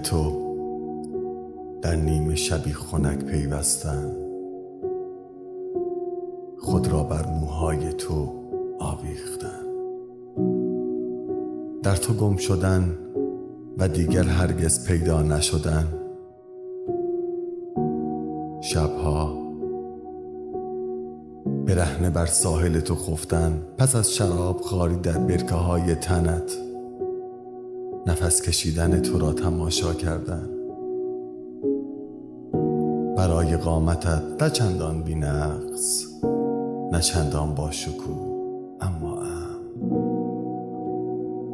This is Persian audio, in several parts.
تو در نیمه شبی خنک پیوستن. خود را بر موهای تو آویختن. در تو گم شدن و دیگر هرگز پیدا نشدن. شبها برهنه بر ساحل تو خفتن. پس از شراب خاری در برکه های تنت. نفس کشیدن تو را تماشا کردن. برای قامتت نه چندان بی نقص نه چندان با اما ام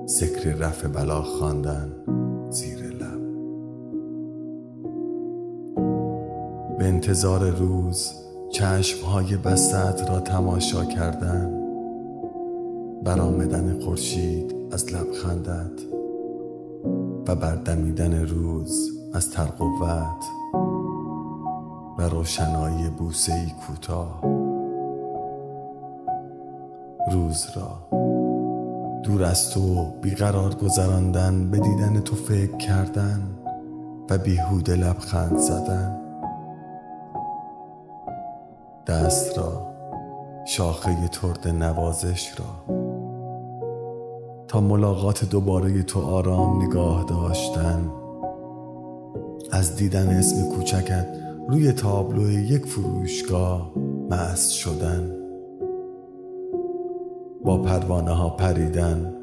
ذکر رفع بلا خواندن زیر لب. به انتظار روز چشمهای بستت را تماشا کردن. برآمدن خورشید از لبخندت و بردمیدن روز از ترقوت و روشنایی بوسه ای کوتاه روز را دور از تو بیقرار گذراندن به دیدن تو فکر کردن و بیهوده لبخند زدن. دست را شاخه ترد نوازش را تا ملاقات دوباره تو آرام نگاه داشتن. از دیدن اسم کوچکت روی تابلو یک فروشگاه مست شدن. با پروانه ها پریدن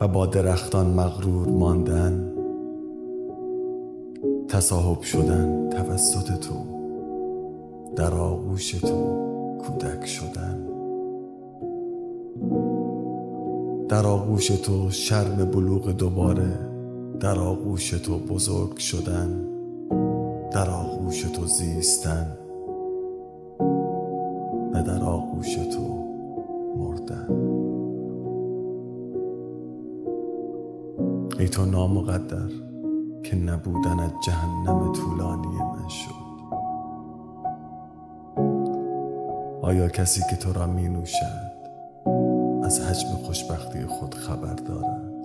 و با درختان مغرور ماندن. تصاحب شدن توسط تو. در آغوش تو کودک شدن. در آغوش تو شرم بلوغ دوباره در آغوش تو بزرگ شدن در آغوش تو زیستن و در آغوش تو مردن. ای تو نامقدر که نبودن جهنم طولانی من شد. آیا کسی که تو را می نوشد از حجم خوشبختی خود خبر دارد.